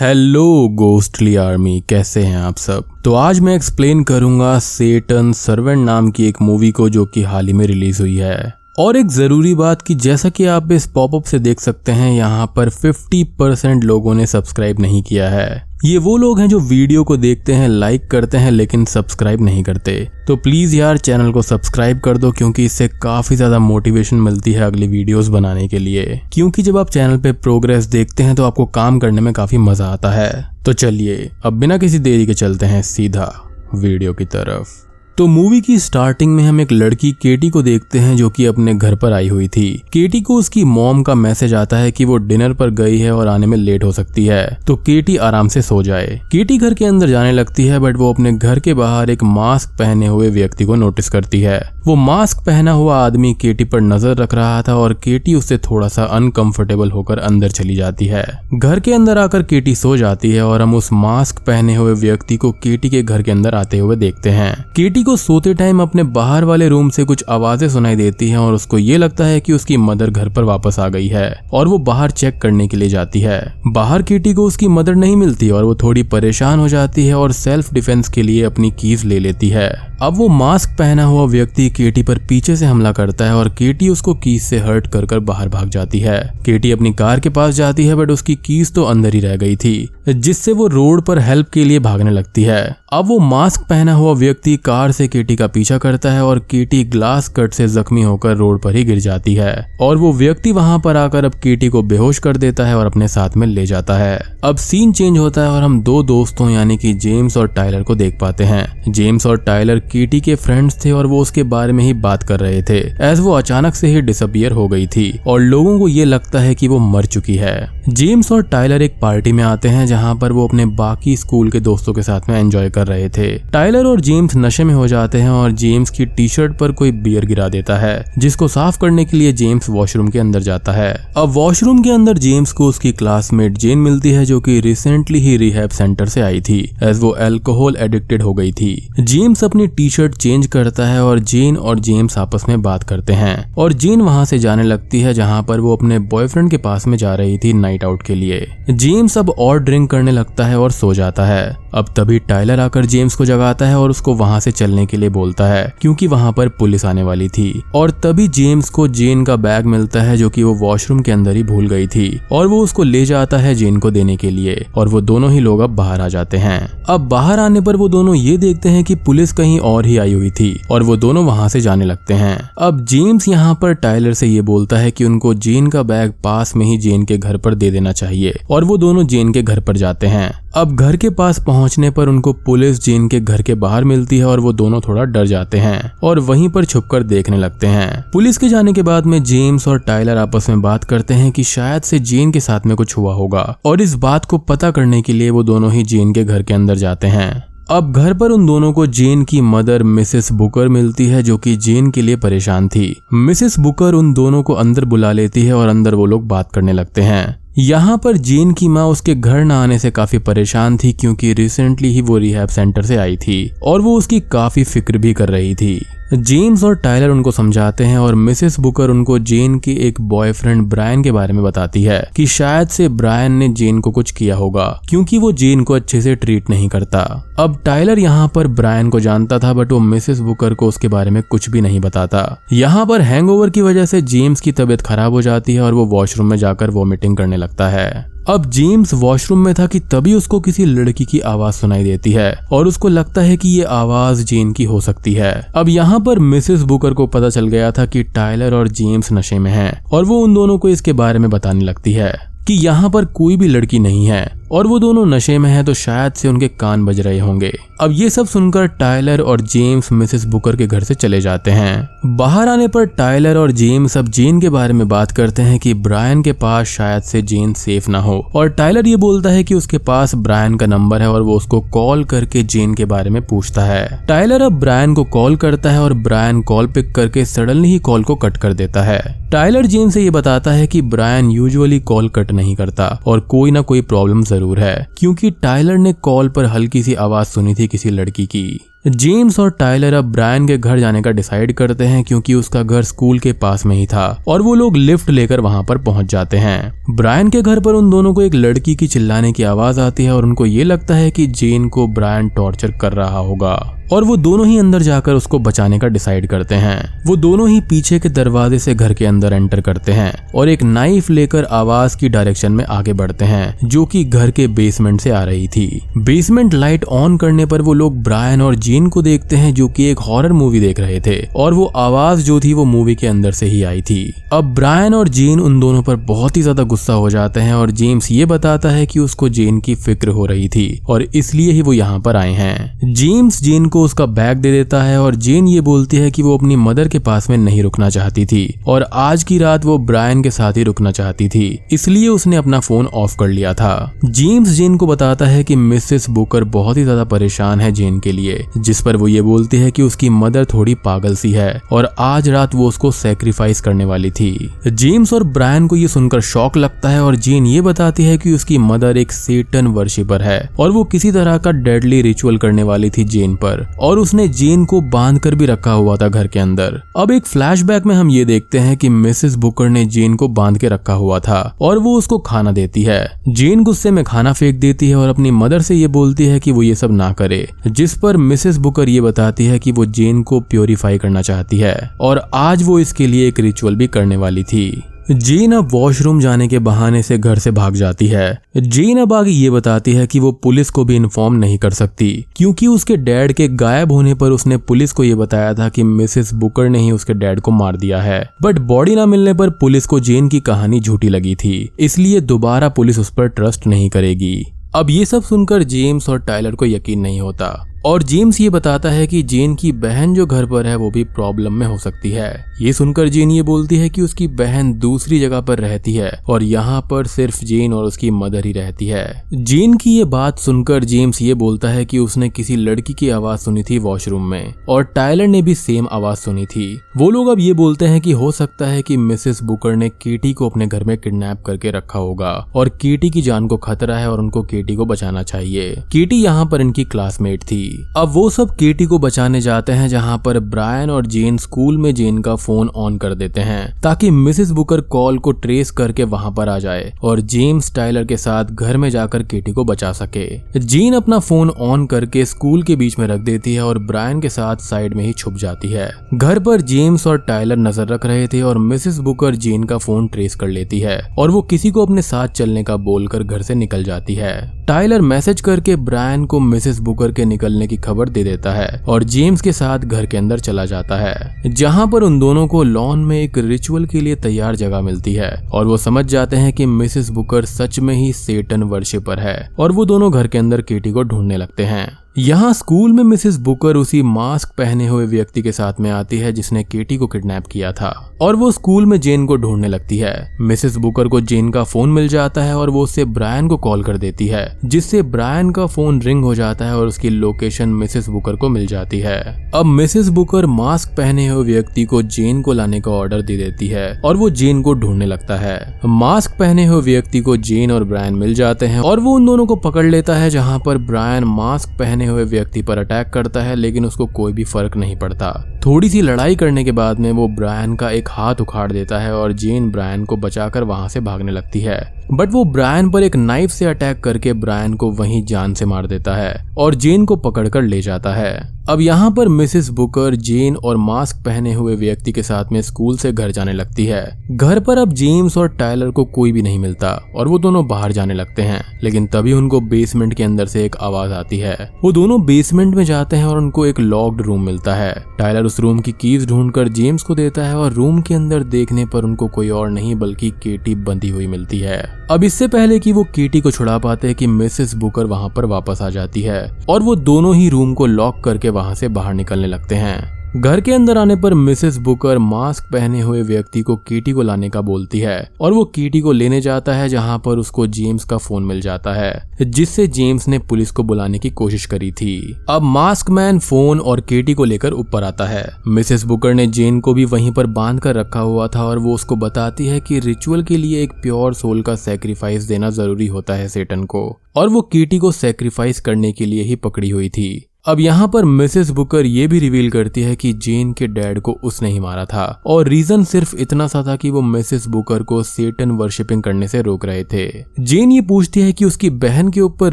Hello ghostly army कैसे हैं आप सब? तो आज मैं एक्सप्लेन करूँगा सेटन सर्वेंट नाम की एक मूवी को जो कि हाल ही में रिलीज़ हुई है। और एक ज़रूरी बात कि जैसा कि आप इस पॉपअप से देख सकते हैं, यहाँ पर 50 परसेंट लोगों ने सब्सक्राइब नहीं किया है। ये वो लोग हैं जो वीडियो को देखते हैं, लाइक करते हैं, लेकिन सब्सक्राइब नहीं करते। तो प्लीज़ यार, चैनल को सब्सक्राइब कर दो, क्योंकि इससे काफ़ी ज़्यादा मोटिवेशन मिलती है अगली वीडियोस बनाने के लिए। क्योंकि जब आप चैनल पे प्रोग्रेस देखते हैं तो आपको काम करने में काफ़ी मज़ा आता है। तो चलिए, अब बिना किसी देरी के चलते हैं सीधा वीडियो की तरफ़। तो मूवी की स्टार्टिंग में हम एक लड़की केटी को देखते हैं जो कि अपने घर पर आई हुई थी। केटी को उसकी मॉम का मैसेज आता है कि वो डिनर पर गई है और आने में लेट हो सकती है। तो केटी आराम से सो जाए। केटी घर के अंदर जाने लगती है, बट वो अपने घर के बाहर एक मास्क पहने हुए व्यक्ति को नोटिस करती है। वो मास्क पहना हुआ आदमी केटी पर नज़र रख रहा था और केटी उससे थोड़ा सा अनकंफर्टेबल होकर अंदर चली जाती है। घर के अंदर आकर केटी सो जाती है और हम उस मास्क पहने हुए व्यक्ति को केटी के घर के अंदर आते हुए देखते हैं। केटी को सोते टाइम अपने बाहर वाले रूम से कुछ आवाज़ें सुनाई देती हैं और उसको ये लगता है कि उसकी मदर घर पर वापस आ गई है और वो बाहर चेक करने के लिए जाती है। बाहर केटी को उसकी मदर नहीं मिलती और वो थोड़ी परेशान हो जाती है और सेल्फ डिफेंस के लिए अपनी कीज ले लेती है। अब वो मास्क पहना हुआ व्यक्ति केटी पर पीछे से हमला करता है और केटी उसको कीज से हर्ट कर कर बाहर भाग जाती है। केटी अपनी कार के पास जाती है, बट उसकी कीज तो अंदर ही रह गई थी, जिससे वो रोड पर हेल्प के लिए भागने लगती है। अब वो मास्क पहना हुआ व्यक्ति कार से केटी का पीछा करता है और केटी ग्लास कट से जख्मी होकर रोड पर ही गिर जाती है। और वो व्यक्ति वहाँ पर आकर अब केटी को बेहोश कर देता है और अपने साथ में ले जाता है। अब सीन चेंज होता है और हम दो दोस्तों यानी कि जेम्स और टाइलर को देख पाते हैं। जेम्स और टाइलर केटी के फ्रेंड्स थे और वो उसके बारे में ही बात कर रहे थे। एज वो अचानक से ही डिसअपियर हो गई थी और लोगों को ये लगता है कि वो मर चुकी है। जेम्स और टाइलर एक पार्टी में आते हैं जहाँ पर वो अपने बाकी स्कूल के दोस्तों के साथ में एंजॉय कर रहे थे। टाइलर और जेम्स नशे में हो जाते हैं और जेम्स की टी शर्ट पर कोई बियर गिरा देता है, जिसको साफ़ करने के लिए जेम्स वॉशरूम के अंदर जाता है। अब वॉशरूम के अंदर जेम्स को उसकी क्लासमेट जेन मिलती है, जो कि रिसेंटली ही रिहैब सेंटर से आई थी, एज वो एल्कोहल एडिक्टेड हो गई थी। जेम्स अपनी टी शर्ट चेंज करता है और जेन और जेम्स आपस में बात करते हैं, और जेन वहाँ से जाने लगती है, जहाँ पर वो अपने बॉयफ्रेंड के पास में जा रही थी नाइट आउट के लिए। जेम्स अब और ड्रिंक करने लगता है और सो जाता है। अब तभी टाइलर आकर जेम्स को जगाता है और उसको वहाँ से चलने के लिए बोलता है, क्योंकि वहाँ पर पुलिस आने वाली थी। और तभी जेम्स को जेन का बैग मिलता है, जो कि वो वॉशरूम के अंदर ही भूल गई थी। और वो उसको ले जाता है जेन को देने के लिए, और वो दोनों ही लोग अब बाहर आ जाते हैं। अब बाहर आने पर वो दोनों ये देखते हैं कि पुलिस कहीं और ही आई हुई थी, और वो दोनों वहाँ से जाने लगते हैं। अब जेम्स यहाँ पर टाइलर से ये बोलता है कि उनको जेन का बैग पास में ही जेन के घर पर दे देना चाहिए, और वो दोनों जेन के घर पर जाते हैं। अब घर के पास पहुँचने पर उनको पुलिस जेन के घर के बाहर मिलती है और वो दोनों थोड़ा डर जाते हैं और वहीं पर छुपकर देखने लगते हैं। पुलिस के जाने के बाद में जेम्स और टाइलर आपस में बात करते हैं कि शायद से जेन के साथ में कुछ हुआ होगा और इस बात को पता करने के लिए वो दोनों ही जेन के घर के अंदर जाते हैं। अब घर पर उन दोनों को जेन की मदर मिसेस बुकर मिलती है जो कि जेन के लिए परेशान थी। मिसेस बुकर उन दोनों को अंदर बुला लेती है और अंदर वो लोग बात करने लगते हैं। यहाँ पर जेन की माँ उसके घर न आने से काफ़ी परेशान थी, क्योंकि रिसेंटली ही वो रिहैब सेंटर से आई थी, और वो उसकी काफ़ी फ़िक्र भी कर रही थी। जेम्स और टाइलर उनको समझाते हैं और मिसेस बुकर उनको जेन के एक बॉयफ्रेंड ब्रायन के बारे में बताती है कि शायद से ब्रायन ने जेन को कुछ किया होगा, क्योंकि वो जेन को अच्छे से ट्रीट नहीं करता। अब टाइलर यहाँ पर ब्रायन को जानता था बट वो मिसेस बुकर को उसके बारे में कुछ भी नहीं बताता। यहाँ पर हैंगओवर की वजह से जेम्स की तबीयत खराब हो जाती है और वो वॉशरूम में जाकर वॉमिटिंग करने लगता है। अब जेम्स वॉशरूम में था कि तभी उसको किसी लड़की की आवाज़ सुनाई देती है, और उसको लगता है कि ये आवाज़ जेन की हो सकती है। अब यहाँ पर मिसेस बुकर को पता चल गया था कि टाइलर और जेम्स नशे में हैं, और वो उन दोनों को इसके बारे में बताने लगती है कि यहाँ पर कोई भी लड़की नहीं है। और वो दोनों नशे में हैं तो शायद से उनके कान बज रहे होंगे। अब ये सब सुनकर टाइलर और जेम्स, मिसेस बुकर के घर से चले जाते हैं। बाहर आने पर टाइलर और जेम्स अब जेन के बारे में बात करते हैं कि ब्रायन के पास शायद से जेन सेफ़ ना हो। और टाइलर ये बोलता है कि उसके पास ब्रायन का नंबर है और वो उसको कॉल करके जेन के बारे में पूछता है। टाइलर अब ब्रायन को कॉल करता है और ब्रायन कॉल पिक करके सडनली ही कॉल को कट कर देता है। टायलर जेन से ये बताता है कि ब्रायन यूजुअली कॉल कट नहीं करता और कोई ना कोई प्रॉब्लम ज़रूर है। क्योंकि टाइलर ने कॉल पर हल्की सी आवाज़ सुनी थी किसी लड़की की। जेम्स और टाइलर अब ब्रायन के घर जाने का डिसाइड करते हैं क्योंकि उसका घर स्कूल के पास में ही था और वो लोग लिफ्ट लेकर वहाँ पर पहुँच जाते हैं। ब्रायन के घर पर उन दोनों को एक लड़की की चिल्लाने की आवाज़ आती है और उनको ये लगता है कि जेन को ब्रायन टॉर्चर कर रहा होगा। और वो दोनों ही अंदर जाकर उसको बचाने का डिसाइड करते हैं। वो दोनों ही पीछे के दरवाजे से घर के अंदर एंटर करते हैं और एक नाइफ लेकर आवाज़ की डायरेक्शन में आगे बढ़ते हैं, जो कि घर के बेसमेंट से आ रही थी। बेसमेंट लाइट ऑन करने पर वो लोग ब्रायन और जीन को देखते हैं, जो कि एक हॉरर मूवी देख रहे थे, और वो आवाज़ जो थी वो मूवी के अंदर से ही आई थी। अब ब्रायन और जीन उन दोनों पर बहुत ही ज़्यादा गुस्सा हो जाते हैं और जेम्स ये बताता है कि उसको जेन की फ़िक्र हो रही थी, और इसलिए ही वो यहाँ पर आए हैं। जेम्स जेन को को उसका बैग दे देता है और जेन ये बोलती है कि वो अपनी मदर के पास में नहीं रुकना चाहती थी और आज की रात वो ब्रायन के साथ ही रुकना चाहती थी, इसलिए उसने अपना फ़ोन ऑफ़ कर लिया था। जेम्स जेन को बताता है कि मिसेस बुकर बहुत ही ज़्यादा परेशान है जेन के लिए, जिस पर वो ये बोलती है कि उसकी मदर थोड़ी पागल सी है और आज रात वो उसको सेक्रीफाइस करने वाली थी। जेम्स और ब्रायन को ये सुनकर शौक लगता है और जेन ये बताती है कि उसकी मदर एक सेटन वर्शिपर है और वो किसी तरह का डेडली रिचुअल करने वाली थी जेन पर। और उसने जेन को बाँध कर भी रखा हुआ था घर के अंदर। अब एक फ्लैशबैक में हम ये देखते हैं कि मिसेस बुकर ने जेन को बाँध के रखा हुआ था और वो उसको खाना देती है। जेन गुस्से में खाना फेंक देती है और अपनी मदर से ये बोलती है कि वो ये सब ना करे, जिस पर मिसेस बुकर ये बताती है कि वो जेन को प्योरीफाई करना चाहती है और आज वो इसके लिए एक रिचुअल भी करने वाली थी। जीन अब वॉशरूम जाने के बहाने से घर से भाग जाती है। जीन अब आगे ये बताती है कि वो पुलिस को भी इन्फॉर्म नहीं कर सकती, क्योंकि उसके डैड के गायब होने पर उसने पुलिस को ये बताया था कि मिसेस बुकर ने ही उसके डैड को मार दिया है। बट बॉडी ना मिलने पर पुलिस को जेन की कहानी झूठी लगी थी, इसलिए दोबारा पुलिस उस पर ट्रस्ट नहीं करेगी। अब ये सब सुनकर जेम्स और टाइलर को यकीन नहीं होता। और जेम्स ये बताता है कि जेन की बहन जो घर पर है, वो भी प्रॉब्लम में हो सकती है। ये सुनकर जेन ये बोलती है कि उसकी बहन दूसरी जगह पर रहती है और यहाँ पर सिर्फ़ जेन और उसकी मदर ही रहती है। जेन की ये बात सुनकर जेम्स ये बोलता है कि उसने किसी लड़की की आवाज़ सुनी थी वॉशरूम में और टाइलर ने भी सेम आवाज़ सुनी थी। वो लोग अब ये बोलते हैं कि हो सकता है कि मिसेस बुकर ने केटी को अपने घर में किडनैप करके रखा होगा और केटी की जान को खतरा है और उनको केटी को बचाना चाहिए। केटी यहाँ पर इनकी क्लासमेट थी। अब वो सब केटी को बचाने जाते हैं जहाँ पर ब्रायन और जेन स्कूल में जेन का फ़ोन ऑन कर देते हैं, ताकि मिसेस बुकर कॉल को ट्रेस करके वहाँ पर आ जाए और जेम्स टाइलर के साथ घर में जाकर केटी को बचा सके। जेन अपना फ़ोन ऑन करके स्कूल के बीच में रख देती है और ब्रायन के साथ साइड में ही छुप जाती है। घर पर जेम्स और टाइलर नज़र रख रहे थे और मिसेस बुकर जेन का फ़ोन ट्रेस कर लेती है और वो किसी को अपने साथ चलने का बोलकर घर से निकल जाती है। टाइलर मैसेज करके ब्रायन को मिसेस बुकर के निकलने की खबर दे देता है और जेम्स के साथ घर के अंदर चला जाता है, जहाँ पर उन दोनों को लॉन में एक रिचुअल के लिए तैयार जगह मिलती है और वो समझ जाते हैं कि मिसेस बुकर सच में ही सेटन वर्षे पर है और वो दोनों घर के अंदर केटी को ढूँढने लगते हैं। यहाँ स्कूल में मिसेस बुकर उसी मास्क पहने हुए व्यक्ति के साथ में आती है, जिसने केटी को किडनैप किया था। और वो स्कूल में जेन को ढूँढने लगती है। मिसेस बुकर को जेन का फ़ोन मिल जाता है और वो उससे ब्रायन को कॉल कर देती है, जिससे ब्रायन का फ़ोन रिंग हो जाता है और उसकी लोकेशन मिसेस बुकर को मिल जाती है। अब मिसेस बुकर मास्क पहने हुए व्यक्ति को जेन को लाने का ऑर्डर दे देती है और वो जेन को ढूँढने लगता है। मास्क पहने हुए व्यक्ति को जेन और ब्रायन मिल जाते हैं और वो उन दोनों को पकड़ लेता है, जहाँ पर ब्रायन मास्क पहने हुए व्यक्ति पर अटैक करता है, लेकिन उसको कोई भी फ़र्क नहीं पड़ता। थोड़ी सी लड़ाई करने के बाद में वो ब्रायन का एक हाथ उखाड़ देता है और जेन ब्रायन को बचाकर वहाँ से भागने लगती है। बट वो ब्रायन पर एक नाइफ से अटैक करके ब्रायन को वहीं जान से मार देता है और जेन को पकड़कर ले जाता है। अब यहाँ पर मिसेस बुकर, जेन और मास्क पहने हुए व्यक्ति के साथ में स्कूल से घर जाने लगती है। घर पर अब जेम्स और टाइलर को कोई भी नहीं मिलता, और वो दोनों बाहर जाने लगते हैं। लेकिन तभी उनको बेसमेंट के अंदर से एक आवाज़ आती है। वो दोनों बेसमेंट में जाते हैं और उनको एक लॉक्ड रूम मिलता है। टाइलर उस रूम की कीज ढूंढकर जेम्स को देता है और रूम के अंदर देखने पर उनको कोई और नहीं, बल्कि केटी बंधी हुई मिलती है। अब इससे पहले कि वो केटी को छुड़ा पाते कि मिसेस बुकर वहाँ पर वापस आ जाती है, और वो दोनों ही रूम को लॉक करके वहाँ से बाहर निकलने लगते हैं। घर के अंदर आने पर मिसेस बुकर मास्क पहने हुए व्यक्ति को कीटी को लाने का बोलती है और वो कीटी को लेने जाता है, जहाँ पर उसको जेम्स का फ़ोन मिल जाता है, जिससे जेम्स ने पुलिस को बुलाने की कोशिश करी थी। अब मास्क मैन फ़ोन और केटी को लेकर ऊपर आता है। मिसेस बुकर ने जेन को भी वहीं पर बाँध कर रखा हुआ था और वो उसको बताती है कि रिचुअल के लिए एक प्योर सोल का सेक्रीफाइस देना ज़रूरी होता है सेटन को, और वो कीटी को सेक्रीफाइस करने के लिए ही पकड़ी हुई थी। अब यहाँ पर मिसेस बुकर ये भी रिवील करती है कि जेन के डैड को उसने ही मारा था, और रीजन सिर्फ़ इतना सा था कि वो मिसेस बुकर को सेटन वर्शिपिंग करने से रोक रहे थे। जेन ये पूछती है कि उसकी बहन के ऊपर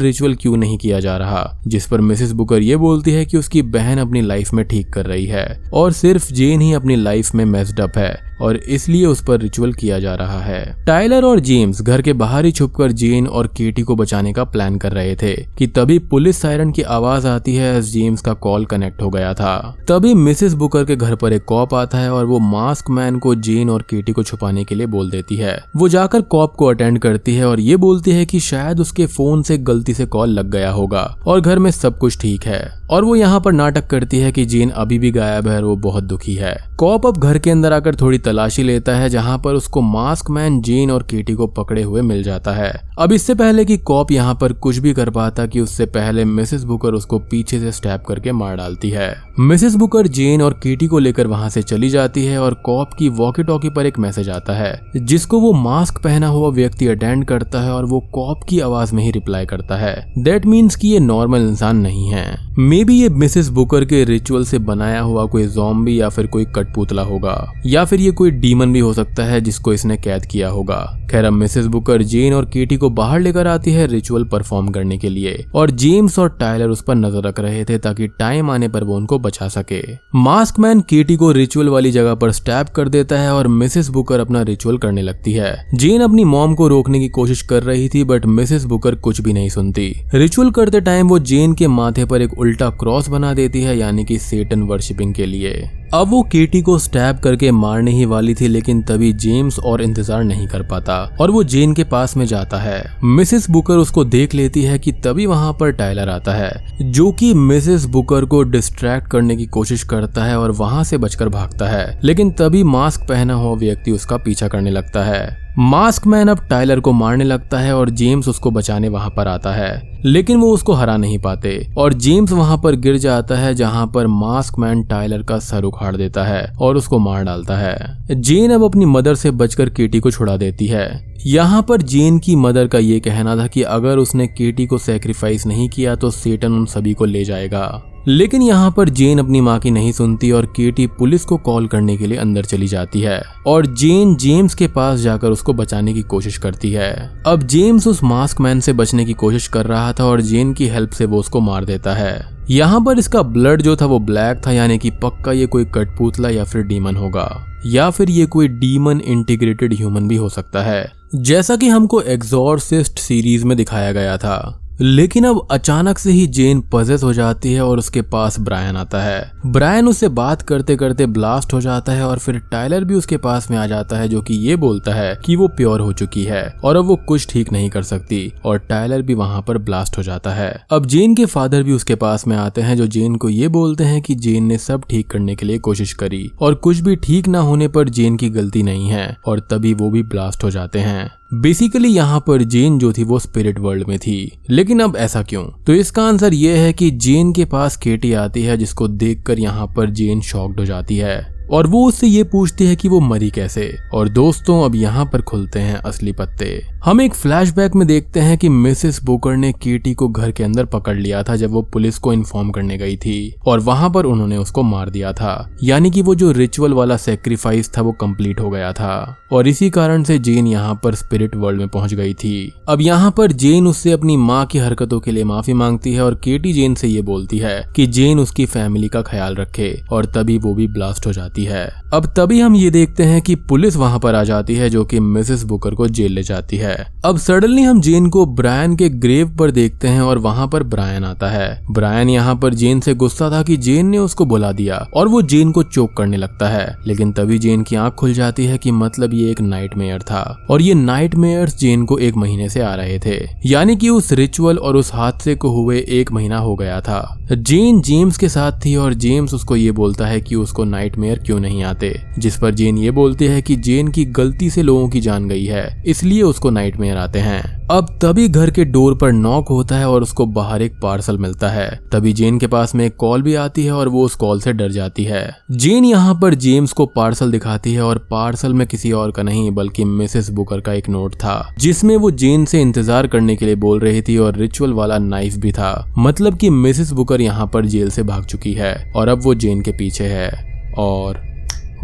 रिचुअल क्यों नहीं किया जा रहा, जिस पर मिसेस बुकर ये बोलती है कि उसकी बहन अपनी लाइफ में ठीक कर रही है, और सिर्फ़ जेन ही अपनी लाइफ में मेस्ड अप है। और इसलिए उस पर रिचुअल किया जा रहा है। टाइलर और जेम्स घर के बाहर ही छुपकर जेन और केटी को बचाने का प्लान कर रहे थे कि तभी पुलिस सायरन की आवाज़ आती है जेम्स का कॉल कनेक्ट हो गया था। तभी मिसेस बुकर के घर पर एक कॉप आता है और वो मास्क मैन को जेन और केटी को छुपाने के लिए बोल देती है। वो जाकर कॉप को अटेंड करती है और ये बोलती है की शायद उसके फ़ोन से गलती से कॉल लग गया होगा और घर में सब कुछ ठीक है। और वो यहाँ पर नाटक करती है कि जीन अभी भी गायब है और वो बहुत दुखी है। कॉप अब घर के अंदर आकर थोड़ी तलाशी लेता है, जहाँ पर उसको मास्क मैन, जीन और केटी को पकड़े हुए मिल जाता है। अब इससे पहले कि कॉप यहाँ पर कुछ भी कर पाता कि उससे पहले मिसेस बुकर उसको पीछे से स्टैप करके मार डालती है। मिसेस बुकर जेन और केटी को लेकर वहाँ से चली जाती है और कॉप की वॉकी टॉकी पर एक मैसेज आता है, जिसको वो मास्क पहना हुआ व्यक्ति अटेंड करता है और वो कॉप की आवाज़ में ही रिप्लाई करता है। दैट मीन्स की ये नॉर्मल इंसान नहीं है। मे बी ये मिसेस बुकर के रिचुअल से बनाया हुआ कोई जॉम्बी या फिर कोई कटपुतला होगा, या फिर ये कोई डीमन भी हो सकता है जिसको इसने कैद किया होगा। खैर, अब मिसेस बुकर जेन और केटी को बाहर लेकर आती है रिचुअल परफॉर्म करने के लिए। और जेम्स और टाइलर उस पर नज़र रख रहे थे ताकि टाइम आने पर वो उनको बचा सके। मास्क मैन केटी को रिचुअल वाली जगह पर स्टैप कर देता है और मिसेस बुकर अपना रिचुअल करने लगती है। जेन अपनी मॉम को रोकने की कोशिश कर रही थी बट मिसेस बुकर कुछ भी नहीं सुनती। रिचुअल करते टाइम वो जेन के माथे पर एक उल्टा क्रॉस बना देती है, यानी कि सेटन वर्शिपिंग के लिए। अब वो केटी को स्टैब करके मारने ही वाली थी, लेकिन तभी जेम्स और इंतज़ार नहीं कर पाता और वो जेन के पास में जाता है। मिसेस बुकर उसको देख लेती है कि तभी वहाँ पर टाइलर आता है, जो कि मिसेस बुकर को डिस्ट्रैक्ट करने की कोशिश करता है और वहाँ से बचकर भागता है। लेकिन तभी मास्क पहना हुआ व्यक्ति उसका पीछा करने लगता है। मास्क मैन अब टाइलर को मारने लगता है और जेम्स उसको बचाने वहाँ पर आता है, लेकिन वो उसको हरा नहीं पाते, और जेम्स वहाँ पर गिर जाता है जहाँ पर मास्क मैन टाइलर का सर उखाड़ देता है और उसको मार डालता है। जेन अब अपनी मदर से बचकर केटी को छुड़ा देती है। यहाँ पर जेन की मदर का ये कहना था कि अगर उसने केटी को सेक्रीफाइस नहीं किया तो सेटन उन सभी को ले जाएगा। लेकिन यहाँ पर जेन अपनी माँ की नहीं सुनती और केटी पुलिस को कॉल करने के लिए अंदर चली जाती है और जेन जेम्स के पास जाकर उसको बचाने की कोशिश करती है। अब जेम्स उस मास्क मैन से बचने की कोशिश कर रहा था और जेन की हेल्प से वो उसको मार देता है। यहाँ पर इसका ब्लड जो था वो ब्लैक था, यानी कि पक्का ये कोई कटपुतला या फिर डीमन होगा, या फिर ये कोई डीमन इंटीग्रेटेड ह्यूमन भी हो सकता है। जैसा कि हमको एग्जॉर्सिस्ट सीरीज़ में दिखाया गया था। लेकिन अब अचानक से ही जेन पजेस हो जाती है और उसके पास ब्रायन आता है। ब्रायन उससे बात करते करते ब्लास्ट हो जाता है और फिर टाइलर भी उसके पास में आ जाता है जो कि ये बोलता है कि वो प्योर हो चुकी है और अब वो कुछ ठीक नहीं कर सकती और टाइलर भी वहाँ पर ब्लास्ट हो जाता है। अब जेन के फादर भी उसके पास में आते हैं जो जेन को ये बोलते हैं कि जेन ने सब ठीक करने के लिए कोशिश करी और कुछ भी ठीक ना होने पर जेन की गलती नहीं है और तभी वो भी ब्लास्ट हो जाते हैं। बेसिकली यहाँ पर जेन जो थी वो स्पिरिट वर्ल्ड में थी। लेकिन अब ऐसा क्यों? तो इसका आंसर ये है कि जेन के पास केटी आती है, जिसको देखकर यहाँ पर जेन शॉक्ड हो जाती है। और वो उससे ये पूछती है कि वो मरी कैसे? और दोस्तों, अब यहाँ पर खुलते हैं असली पत्ते। हम एक फ्लैशबैक में देखते हैं कि मिसेस बोकर ने केटी को घर के अंदर पकड़ लिया था जब वो पुलिस को इन्फॉर्म करने गई थी, और वहाँ पर उन्होंने उसको मार दिया था। यानी कि वो जो रिचुअल वाला सेक्रीफाइस था वो कंप्लीट हो गया था। और इसी कारण से जेन यहाँ पर स्पिरिट वर्ल्ड में पहुँच गई थी। अब यहाँ पर जेन उससे अपनी माँ की हरकतों के लिए माफ़ी मांगती है और केटी जेन से ये बोलती है कि जेन उसकी फैमिली का ख्याल रखे, और तभी वो भी ब्लास्ट हो जाती है। अब तभी हम ये देखते हैं कि पुलिस वहाँ पर आ जाती है, जो कि मिसेस बुकर को जेल ले जाती है। अब सडनली हम जेन को ब्रायन के ग्रेव पर देखते हैं और वहाँ पर ब्रायन आता है। ब्रायन यहाँ पर जेन से गुस्सा था कि जेन ने उसको बुला दिया और वो जेन को चोक करने लगता है। लेकिन तभी जेन की आँख खुल जाती है कि मतलब ये एक नाइट था और ये नाइट जेन को एक महीने से आ रहे थे। यानी कि उस रिचुअल और उस हादसे को हुए एक महीना हो गया था। जेन जेम्स के साथ थी और जेम्स उसको ये बोलता है कि उसको नाइट क्यों नहीं आते? जिस पर जेन ये बोलते हैं कि जेन की गलती से लोगों की जान गई है, इसलिए उसको नाइटमेयर आते हैं। अब तभी घर के डोर पर नॉक होता है और उसको बाहर एक पार्सल मिलता है। तभी जेन के पास में एक कॉल भी आती है और वो उस कॉल से डर जाती है। जेन यहाँ पर जेम्स को पार्सल दिखाती है और पार्सल में किसी और का नहीं, बल्कि मिसेस बुकर का एक नोट था, जिसमें वो जेन से इंतज़ार करने के लिए बोल रही थी और रिचुअल वाला नाइफ भी था। मतलब की मिसेस बुकर यहाँ पर जेल से भाग चुकी है और अब वो जेन के पीछे है। और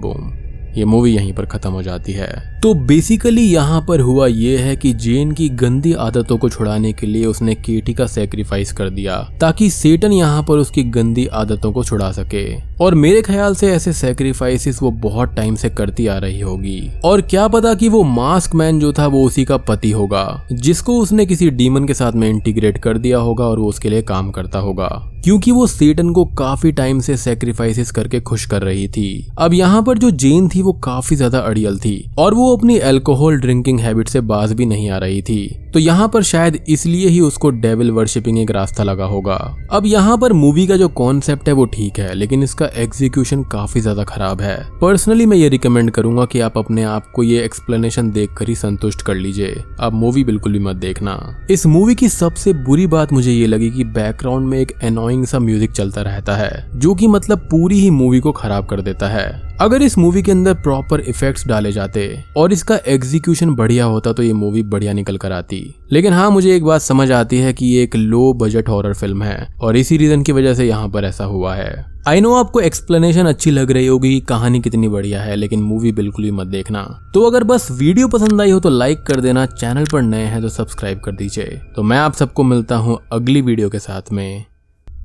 बूम ये मूवी यहीं पर खत्म हो जाती है। तो बेसिकली यहाँ पर हुआ ये है कि जेन की गंदी आदतों को छुड़ाने के लिए उसने केटी का सेक्रीफाइस कर दिया, ताकि सेटन यहाँ पर उसकी गंदी आदतों को छुड़ा सके। और मेरे ख्याल से ऐसे सेक्रीफाइसेस वो बहुत टाइम से करती आ रही होगी। और क्या पता कि वो मास्क मैन जो था वो उसी का पति होगा, जिसको उसने किसी डीमन के साथ में इंटीग्रेट कर दिया होगा और वो उसके लिए काम करता होगा। क्योंकि वो सेटन को काफ़ी टाइम से सेक्रीफाइसेस करके खुश कर रही थी। अब यहाँ पर जो जेन थी वो काफ़ी ज़्यादा अड़ियल थी और वो अपनी अल्कोहल ड्रिंकिंग हैबिट से बाज भी नहीं आ रही थी। तो यहाँ पर शायद इसलिए ही उसको डेविल वर्शिपिंग एक रास्ता लगा होगा। अब यहाँ पर मूवी का जो कॉन्सेप्ट है वो ठीक है, लेकिन इसका एग्जीक्यूशन काफ़ी ज़्यादा खराब है। पर्सनली मैं ये रिकमेंड करूँगा कि आप अपने आप को ये एक्सप्लेनेशन देख ही संतुष्ट कर लीजिए। आप मूवी बिल्कुल भी मत देखना। इस मूवी की सबसे बुरी बात मुझे ये लगी कि बैकग्राउंड में एक एनोइंग सा म्यूज़िक चलता रहता है, जो कि मतलब पूरी ही मूवी को खराब कर देता है। अगर इस मूवी के अंदर प्रॉपर इफेक्ट्स डाले जाते और इसका एग्जीक्यूशन बढ़िया होता तो ये मूवी बढ़िया निकल कर आती। लेकिन हाँ मुझे एक बात समझ आती है कि ये एक लो बजट हॉरर फ़िल्म है और इसी रीजन की वजह से यहाँ पर ऐसा हुआ है। आई नो आपको एक्सप्लेनेशन अच्छी लग रही होगी, कहानी कितनी बढ़िया है, लेकिन मूवी बिल्कुल भी मत देखना। तो अगर बस वीडियो पसंद आई हो तो लाइक कर देना चैनल पर नए हैं तो सब्सक्राइब कर दीजिए। तो मैं आप सबको मिलता हूँ अगली वीडियो के साथ में।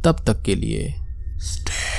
तब तक के लिए स्टे